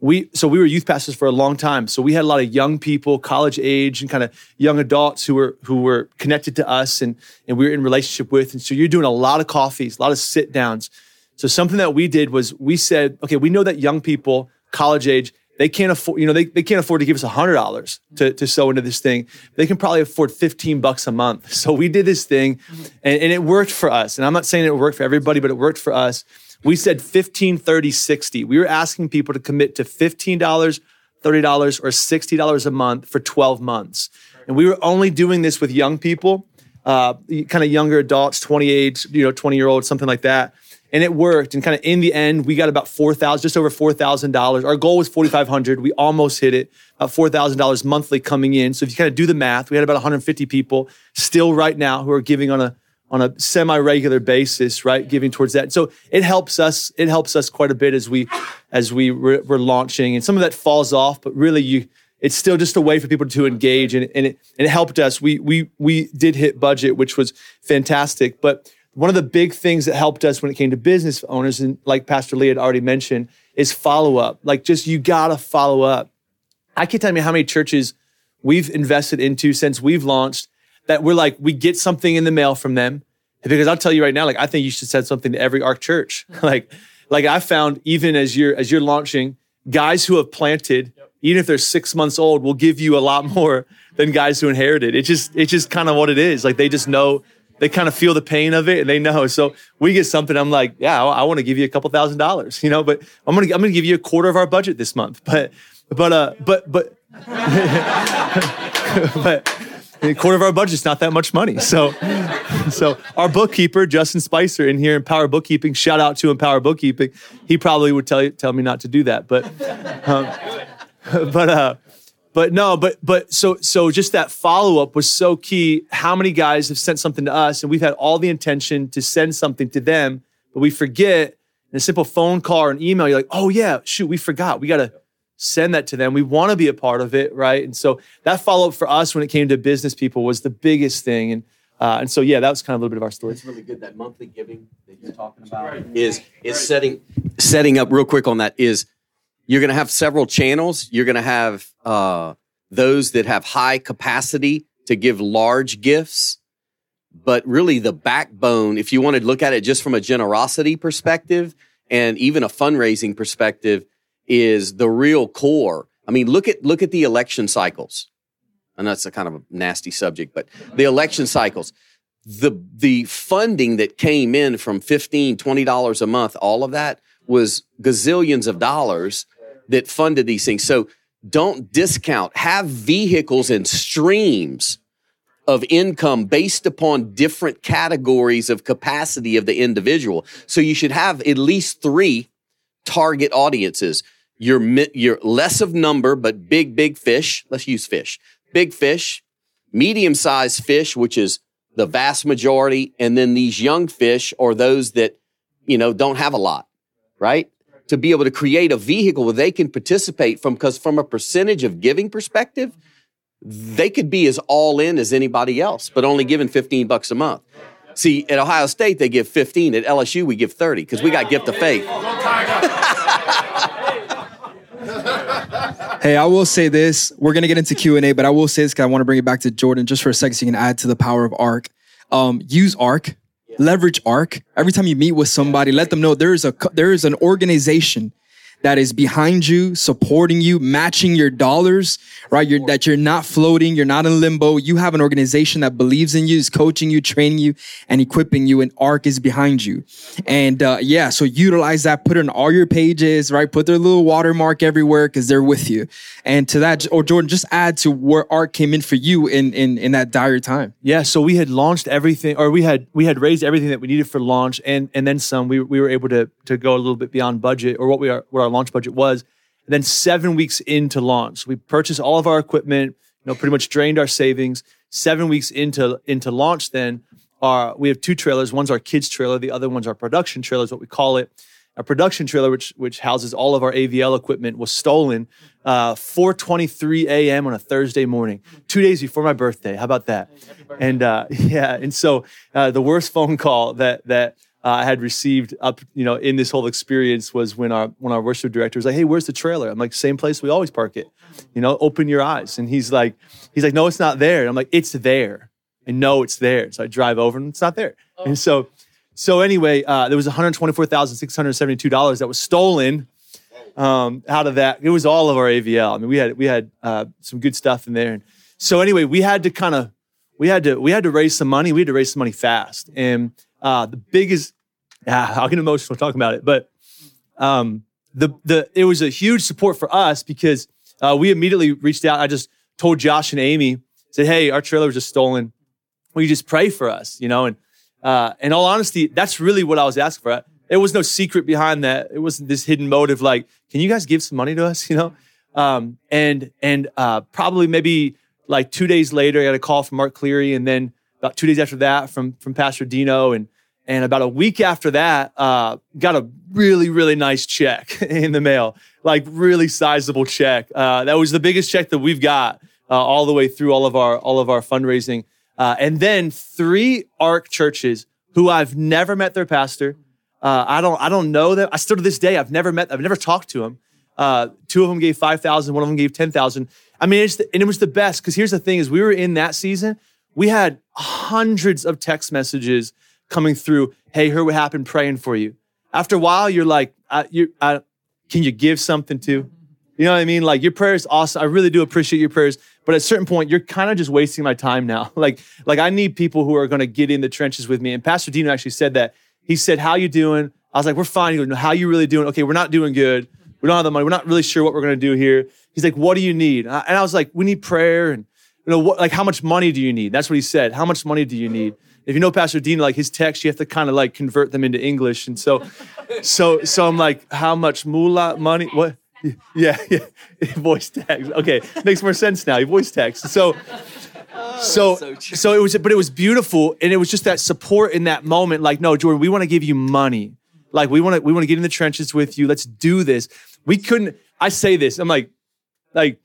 we so we were youth pastors for a long time. So we had a lot of young people college age and kind of young adults who were who were connected to us and and we were in relationship with. And so you're doing a lot of coffees a lot of sit downs so something that we did was we said okay we know that young people college age they can't afford you know they, they can't afford to give us a hundred dollars to, to sow into this thing. They can probably afford 15 bucks a month. So we did this thing and, and it worked for us. And i'm not saying it worked for everybody but it worked for us we said 15, 30, 60. We were asking people to commit to $15, $30, or $60 a month for 12 months. And we were only doing this with young people, uh, kind of younger adults, 28, you know, 20 year olds, something like that. And it worked. And kind of in the end, we got about 4,000, just over $4,000. Our goal was 4,500. We almost hit it, about $4,000 monthly coming in. So if you kind of do the math, we had about 150 people still right now who are giving on a on a semi-regular basis, right? Giving towards that. So it helps us. It helps us quite a bit as we as we re- we're launching, and some of that falls off. But really, you it's still just a way for people to engage, and, and it and it helped us. We we we did hit budget, which was fantastic. But one of the big things that helped us when it came to business owners, and like Pastor Lee had already mentioned, is follow up. Like just you gotta follow up. I can't tell you how many churches we've invested into since we've launched that we're like, we get something in the mail from them. Because I'll tell you right now, like, I think you should send something to every ARC church. like, like I found even as you're, as you're launching, guys who have planted, yep. even if they're six months old, will give you a lot more than guys who inherited. It's just, it's just kind of what it is. Like they just know, they kind of feel the pain of it and they know. So we get something. I'm like, yeah, I, I want to give you a couple thousand dollars, you know, but I'm going to, I'm to give you a quarter of our budget this month. But, but, uh, but, but, but, a quarter of our budget's not that much money. So, so our bookkeeper, Justin Spicer, in here Empower Bookkeeping, shout out to Empower Bookkeeping. He probably would tell you, tell me not to do that, but, um, but, uh, but no, but but so so just that follow up was so key. How many guys have sent something to us, and we've had all the intention to send something to them, but we forget. In a simple phone call or an email, you're like, oh yeah, shoot, we forgot. We gotta send that to them. We want to be a part of it, right? And so that follow up for us when it came to business people was the biggest thing. And uh, and so yeah, that was kind of a little bit of our story. It's really good. That monthly giving that you're talking about is is setting setting up real quick on that is you're going to have several channels. You're going to have uh, those that have high capacity to give large gifts. But really, the backbone, if you want to look at it just from a generosity perspective and even a fundraising perspective, is the real core. I mean, look at look at the election cycles. And that's a kind of a nasty subject, but the election cycles, the the funding that came in from 15 $20 a month, all of that was gazillions of dollars that funded these things. So don't discount, have vehicles and streams of income based upon different categories of capacity of the individual. So you should have at least three target audiences you're, you're less of number, but big, big fish. Let's use fish. Big fish, medium sized fish, which is the vast majority, and then these young fish or those that, you know, don't have a lot, right? To be able to create a vehicle where they can participate from, because from a percentage of giving perspective, they could be as all in as anybody else, but only giving 15 bucks a month. See, at Ohio State, they give 15. At LSU, we give 30 because we got gift of faith. Hey, I will say this. We're gonna get into Q and A, but I will say this because I want to bring it back to Jordan just for a second, so you can add to the power of Arc. Um, use ARC, leverage Arc. Every time you meet with somebody, let them know there is a there is an organization that is behind you, supporting you, matching your dollars, right? You're, that you're not floating, you're not in limbo. You have an organization that believes in you, is coaching you, training you, and equipping you, and ARC is behind you. And uh, yeah, so utilize that, put it on all your pages, right? Put their little watermark everywhere because they're with you. And to that, or Jordan, just add to where ARC came in for you in in in that dire time. Yeah, so we had launched everything, or we had we had raised everything that we needed for launch, and and then some. We we were able to to go a little bit beyond budget, or what we are what our launch budget was. And then seven weeks into launch, we purchased all of our equipment. You know, pretty much drained our savings. Seven weeks into into launch, then our we have two trailers. One's our kids trailer, the other one's our production trailer, is what we call it. Our production trailer, which which houses all of our AVL equipment, was stolen uh, 4:23 a.m. on a Thursday morning, two days before my birthday. How about that? And uh, yeah, and so uh, the worst phone call that that I had received up, you know, in this whole experience was when our when our worship director was like, "Hey, where's the trailer?" I'm like, "Same place we always park it." You know, open your eyes. And he's like, he's like, "No, it's not there." And I'm like, "It's there." And no, it's there. So I drive over and it's not there. And so, so anyway, uh, there was 124,672 dollars that was stolen um, out of that. It was all of our AVL. I mean, we had we had uh, some good stuff in there. And so anyway, we had to kind of we had to we had to raise some money. We had to raise some money fast. And uh, the biggest, yeah, I'll get emotional talking about it, but um, the the it was a huge support for us because uh, we immediately reached out. I just told Josh and Amy, said, "Hey, our trailer was just stolen. Will you just pray for us?" You know, and uh, in all honesty, that's really what I was asking for. There was no secret behind that. It wasn't this hidden motive, like, "Can you guys give some money to us?" You know, um, and and uh, probably maybe like two days later, I got a call from Mark Cleary, and then about two days after that from from Pastor Dino, and and about a week after that, uh, got a really really nice check in the mail, like really sizable check. Uh, that was the biggest check that we've got uh, all the way through all of our all of our fundraising, uh, and then three ARC churches who I've never met their pastor. Uh, I don't I don't know them. I still to this day I've never met. I've never talked to them. Uh, two of them gave five thousand. One of them gave ten thousand. I mean, it's the, and it was the best because here's the thing: is we were in that season we had hundreds of text messages coming through. Hey, heard what happened, praying for you. After a while, you're like, uh, you, uh, can you give something to? You know what I mean? Like your prayers, awesome. I really do appreciate your prayers, but at a certain point, you're kind of just wasting my time now. like, like I need people who are going to get in the trenches with me. And Pastor Dino actually said that. He said, "How you doing?" I was like, "We're fine." He goes, "How you really doing?" Okay, we're not doing good. We don't have the money. We're not really sure what we're going to do here. He's like, "What do you need?" And I was like, "We need prayer and you know, what, like how much money do you need? That's what he said. How much money do you need? If you know Pastor Dean, like his text, you have to kind of like convert them into English. And so, so, so I'm like, how much moolah money? What? Yeah, yeah. voice text. Okay, makes more sense now. Voice text. So, so, so, so it was, but it was beautiful, and it was just that support in that moment. Like, no, Jordan, we want to give you money. Like, we want to, we want to get in the trenches with you. Let's do this. We couldn't. I say this. I'm like, like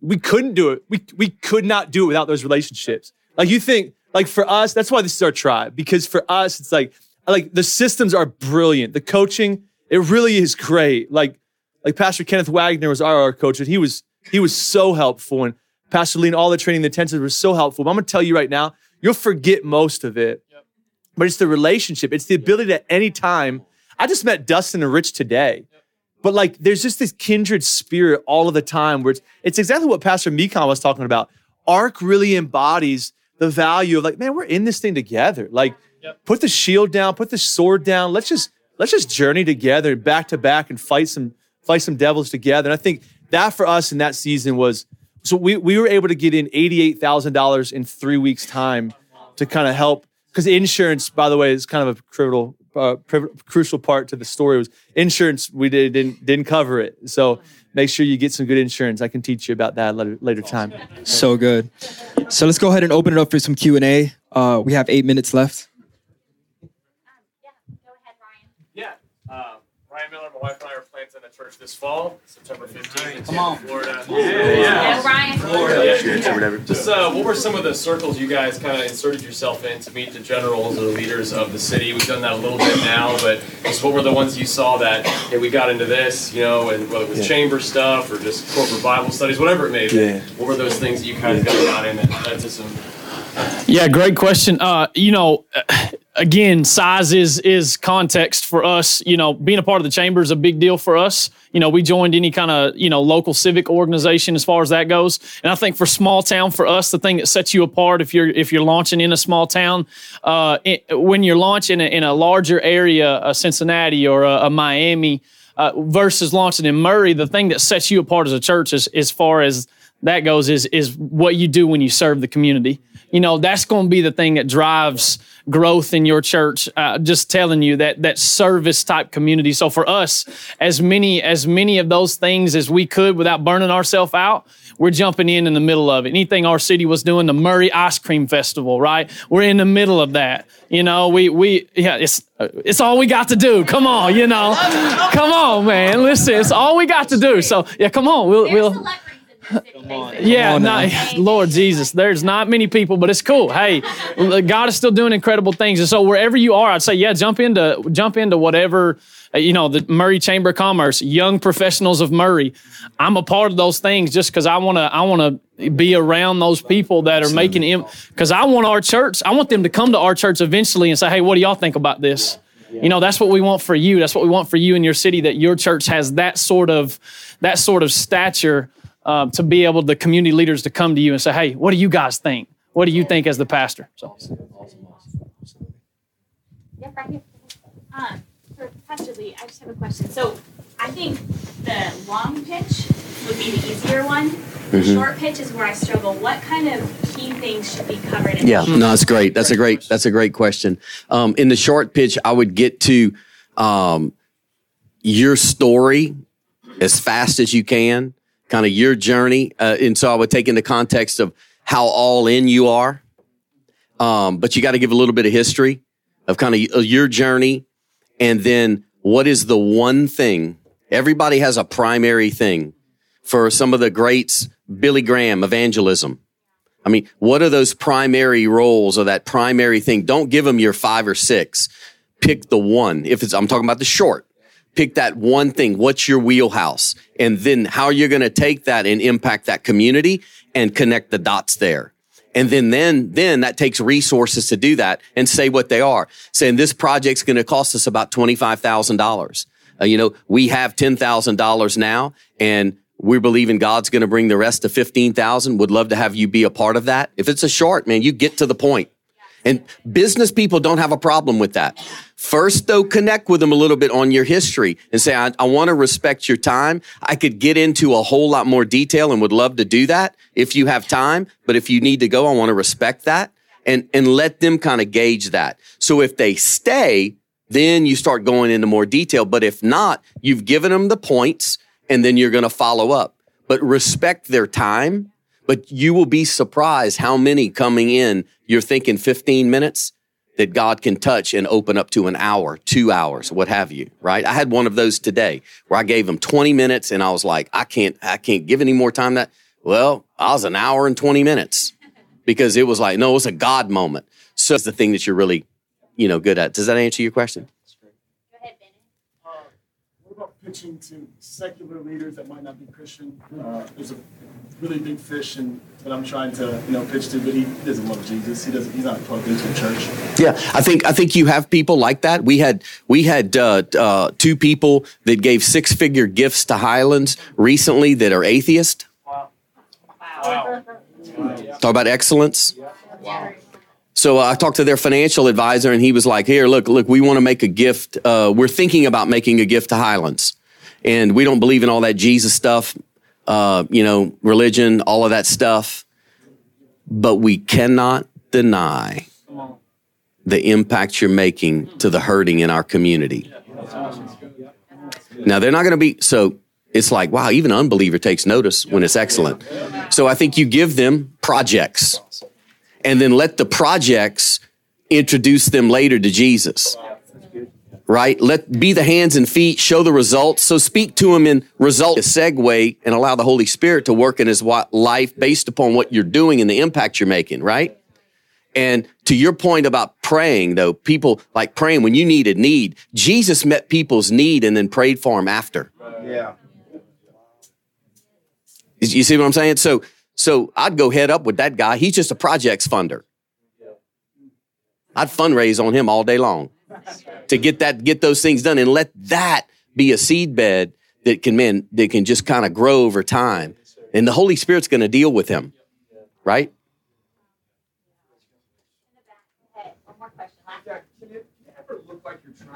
we couldn't do it. We, we could not do it without those relationships. Like you think, like for us, that's why this is our tribe. Because for us, it's like, like the systems are brilliant. The coaching, it really is great. Like, like Pastor Kenneth Wagner was our, our coach, and he was, he was so helpful. And Pastor Lean, all the training, the intensive was so helpful. But I'm gonna tell you right now, you'll forget most of it. Yep. But it's the relationship. It's the ability at any time. I just met Dustin and Rich today. But like, there's just this kindred spirit all of the time where it's, it's exactly what Pastor Mikon was talking about. ARC really embodies the value of like, man, we're in this thing together. Like, yep. put the shield down, put the sword down. Let's just let's just journey together, back to back, and fight some fight some devils together. And I think that for us in that season was so we we were able to get in eighty eight thousand dollars in three weeks time to kind of help because insurance, by the way, is kind of a critical uh, crucial part to the story was insurance. We did, didn't didn't cover it, so make sure you get some good insurance. I can teach you about that later later time. So good. So let's go ahead and open it up for some Q and A. Uh, we have eight minutes left. Yeah. Uh, Ryan Miller, my wife and I are planting a church this fall, September 15th. Come on. Florida. Yeah, Yeah, Ryan. Florida. Yeah. whatever. Just uh, what were some of the circles you guys kind of inserted yourself in to meet the generals or the leaders of the city? We've done that a little bit now, but just what were the ones you saw that, hey, we got into this, you know, and whether it was chamber stuff or just corporate Bible studies, whatever it may be. Yeah. What were those things that you kind of got, got in that led to some Yeah, great question. Uh, you know, again, size is is context for us. You know, being a part of the chamber is a big deal for us. You know, we joined any kind of you know local civic organization as far as that goes. And I think for small town, for us, the thing that sets you apart if you're if you're launching in a small town, uh, it, when you're launching in a larger area, a Cincinnati or a, a Miami. Uh, versus launching in Murray, the thing that sets you apart as a church, is, as far as that goes, is is what you do when you serve the community. You know that's going to be the thing that drives growth in your church. Uh, just telling you that that service type community. So for us as many as many of those things as we could without burning ourselves out we're jumping in in the middle of it. Anything our city was doing the murray ice cream festival right? We're in the middle of that. You know we we yeah it's it's all we got to do. Come on you know. Come on man. Listen it's all we got to do. So yeah come on. We'll we'll celebrities in this city, basically. yeah, on no, now. Lord Jesus, there's not many people, but it's cool. Hey, God is still doing incredible things, and so wherever you are, I'd say, yeah, jump into jump into whatever. uh, You know, the Murray Chamber of Commerce, young professionals of Murray. I'm a part of those things just because I want to. I want to be around those people that are making him. Because I want our church. I want them to come to our church eventually and say, "Hey, what do y'all think about this?" You know, that's what we want for you. That's what we want for you in your city. That your church has that sort of that sort of stature um, to be able the community leaders to come to you and say, "Hey, what do you guys think? What do you think as the pastor?" So, Yeah, right here. Um, for Pastor Lee, I just have a question. So I think the long pitch would be the easier one. The Mm-hmm. short pitch is where I struggle. What kind of key things should be covered in Yeah, no, that's great. That's a great. That's a great question. Um, in the short pitch, I would get to um, your story as fast as you can, kind of your journey, uh, and so I would take into context of how all in you are. Um, but you got to give a little bit of history of kind of your journey, and then what is the one thing? Everybody has a primary thing. For some of the greats, Billy Graham, evangelism. I mean, what are those primary roles or that primary thing? Don't give them your five or six. Pick the one. If it's, I'm talking about the short. Pick that one thing. What's your wheelhouse? And then how are you're going to take that and impact that community and connect the dots there. And then, then, then that takes resources to do that and say what they are. Saying this project's going to cost us about $25,000. Uh, you know, we have $10,000 now and we believe in God's going to bring the rest to 15,000. Would love to have you be a part of that. If it's a short, man, you get to the point. And business people don't have a problem with that. First, though, connect with them a little bit on your history and say, I, I want to respect your time. I could get into a whole lot more detail and would love to do that if you have time. But if you need to go, I want to respect that and, and let them kind of gauge that. So if they stay, then you start going into more detail. But if not, you've given them the points and then you're going to follow up. But respect their time. But you will be surprised how many coming in, you're thinking 15 minutes that God can touch and open up to an hour, two hours, what have you, right? I had one of those today where I gave them 20 minutes and I was like, I can't, I can't give any more time that. Well, I was an hour and 20 minutes because it was like, no, it was a God moment. So it's the thing that you're really, you know, good at. Does that answer your question? Go ahead, Bennett. Uh, what about pitching to secular leaders that might not be Christian? Uh, there's a really big fish and that I'm trying to you know pitch to, but he doesn't love Jesus. He doesn't. He's not plugged into a church. Yeah, I think I think you have people like that. We had we had uh, uh, two people that gave six figure gifts to Highlands recently that are atheist. Wow. Talk about excellence. Wow. So uh, I talked to their financial advisor, and he was like, "Here, look, look, we want to make a gift. Uh, we're thinking about making a gift to Highlands, and we don't believe in all that Jesus stuff, uh, you know, religion, all of that stuff, but we cannot deny the impact you're making to the hurting in our community. Now, they're not going to be, so it's like, wow, even unbeliever takes notice when it's excellent. So I think you give them projects and then let the projects introduce them later to Jesus. Right? Let be the hands and feet, show the results. So speak to him in result, a segue, and allow the Holy Spirit to work in his life based upon what you're doing and the impact you're making, right? And to your point about praying, though, people like praying when you needed need, Jesus met people's need and then prayed for them after. Yeah. You see what I'm saying? So, so I'd go head up with that guy. He's just a projects funder. I'd fundraise on him all day long to get that, get those things done and let that be a seed bed that can, man, that can just kind of grow over time. And the Holy Spirit's going to deal with him, right?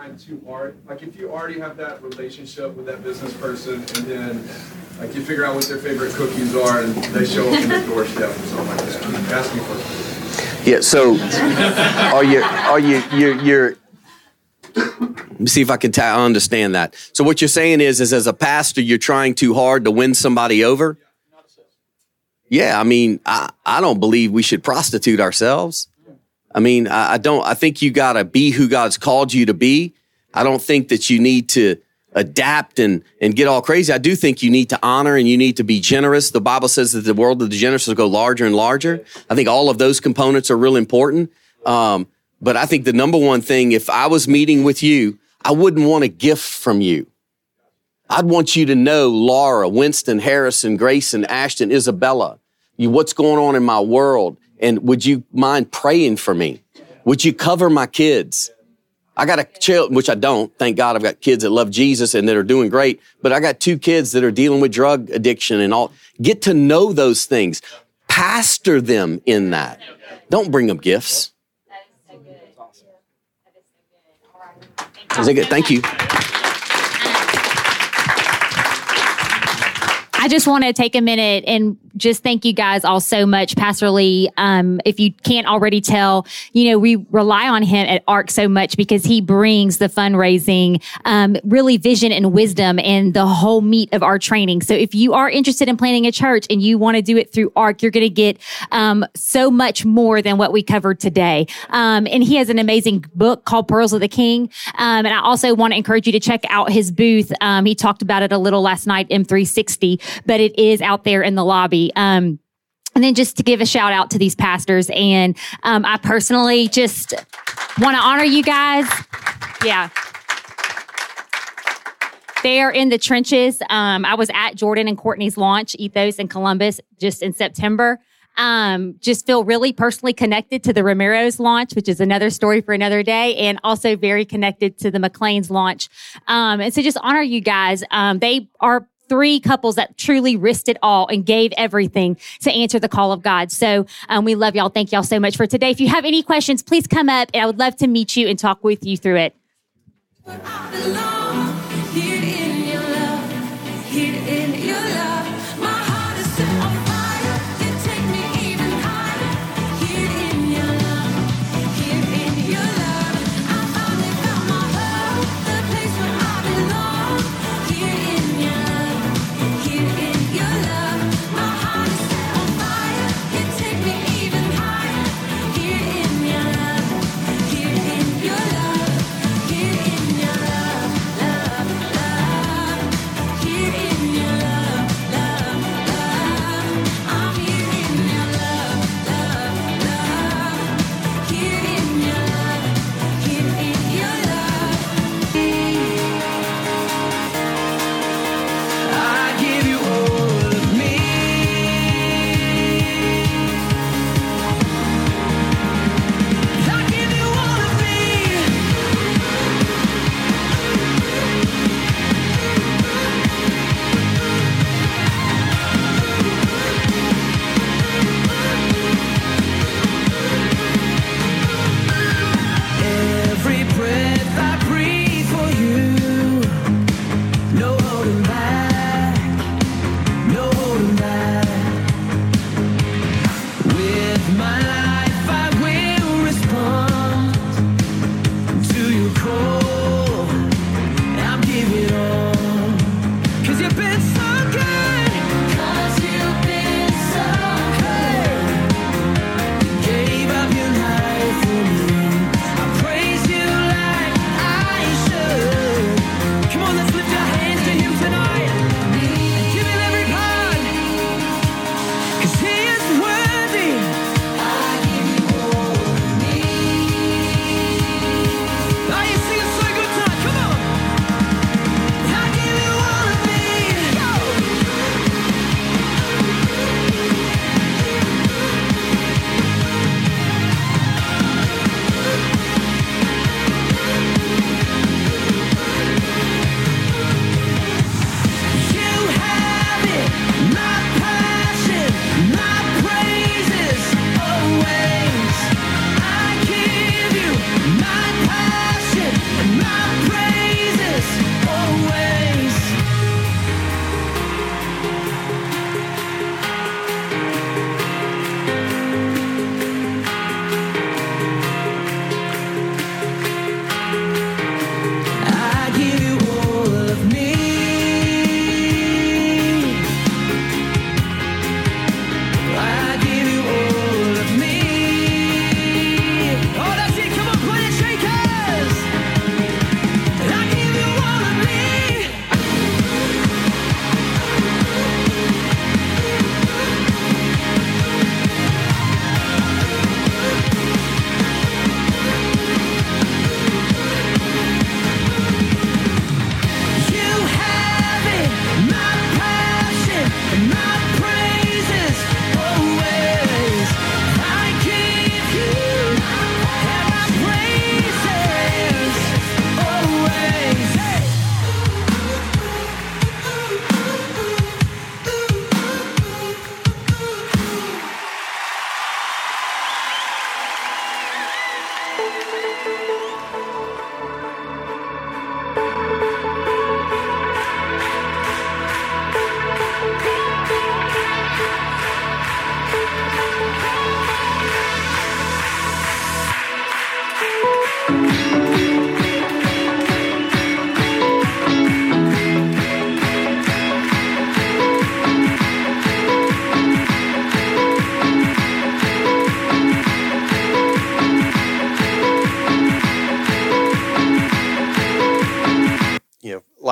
trying too hard. Like if you already have that relationship with that business person, and then like you figure out what their favorite cookies are, and they show up in your doorstep or something like that. Ask me for. Yeah. So, are you are you you're you're see if I can ta- understand that. So what you're saying is, is as a pastor, you're trying too hard to win somebody over. Yeah, I mean, I, I don't believe we should prostitute ourselves. I mean, I, I don't, I think you got to be who God's called you to be. I don't think that you need to adapt and, and get all crazy. I do think you need to honor and you need to be generous. The Bible says that the world of the generous will go larger and larger. I think all of those components are real important. Um, but I think the number one thing, if I was meeting with you, I wouldn't want a gift from you. I'd want you to know Laura, Winston, Harrison, Grayson, Ashton, Isabella, you, what's going on in my world. And would you mind praying for me? Would you cover my kids? I got a child, which I don't. Thank God I've got kids that love Jesus and that are doing great. But I got two kids that are dealing with drug addiction and all. Get to know those things. Pastor them in that. Don't bring them gifts. Is it good? Thank you. I just want to take a minute and just thank you guys all so much, Pastor Lee. Um, if you can't already tell, you know, we rely on him at ARC so much because he brings the fundraising, um, really vision and wisdom and the whole meat of our training. So if you are interested in planning a church and you want to do it through ARC, you're going to get, um, so much more than what we covered today. Um, and he has an amazing book called Pearls of the King. Um, and I also want to encourage you to check out his booth. Um, he talked about it a little last night, M360, but it is out there in the lobby. Um, and then just to give a shout out to these pastors. And um, I personally just want to honor you guys. Yeah. They are in the trenches. Um, I was at Jordan and Courtney's launch, Ethos in Columbus, just in September. Um, just feel really personally connected to the Ramiro's launch, which is another story for another day, and also very connected to the McLean's launch. Um, and so just honor you guys. Um, they are three couples that truly risked it all and gave everything to answer the call of God. So um, we love y'all. Thank y'all so much for today. If you have any questions, please come up and I would love to meet you and talk with you through it.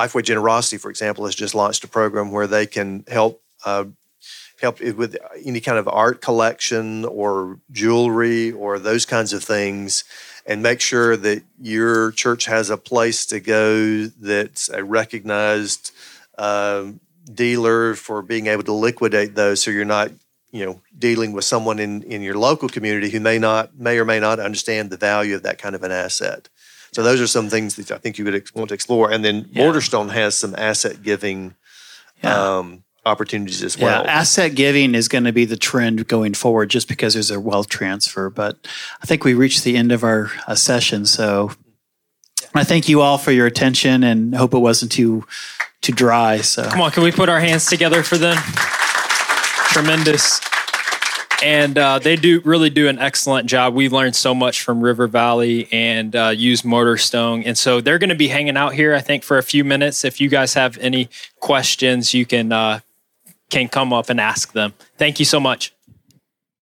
Lifeway Generosity, for example, has just launched a program where they can help uh, help with any kind of art collection or jewelry or those kinds of things, and make sure that your church has a place to go that's a recognized uh, dealer for being able to liquidate those, so you're not you know dealing with someone in in your local community who may not may or may not understand the value of that kind of an asset. So those are some things that I think you would want to explore. And then yeah. Waterstone has some asset giving yeah. um, opportunities as well. Yeah, asset giving is going to be the trend going forward just because there's a wealth transfer. But I think we reached the end of our uh, session. So I thank you all for your attention and hope it wasn't too too dry. So come on, can we put our hands together for them? Tremendous and uh, they do really do an excellent job. We've learned so much from River Valley and uh, use Waterstone, and so they're going to be hanging out here, I think, for a few minutes. If you guys have any questions, you can uh, can come up and ask them. Thank you so much.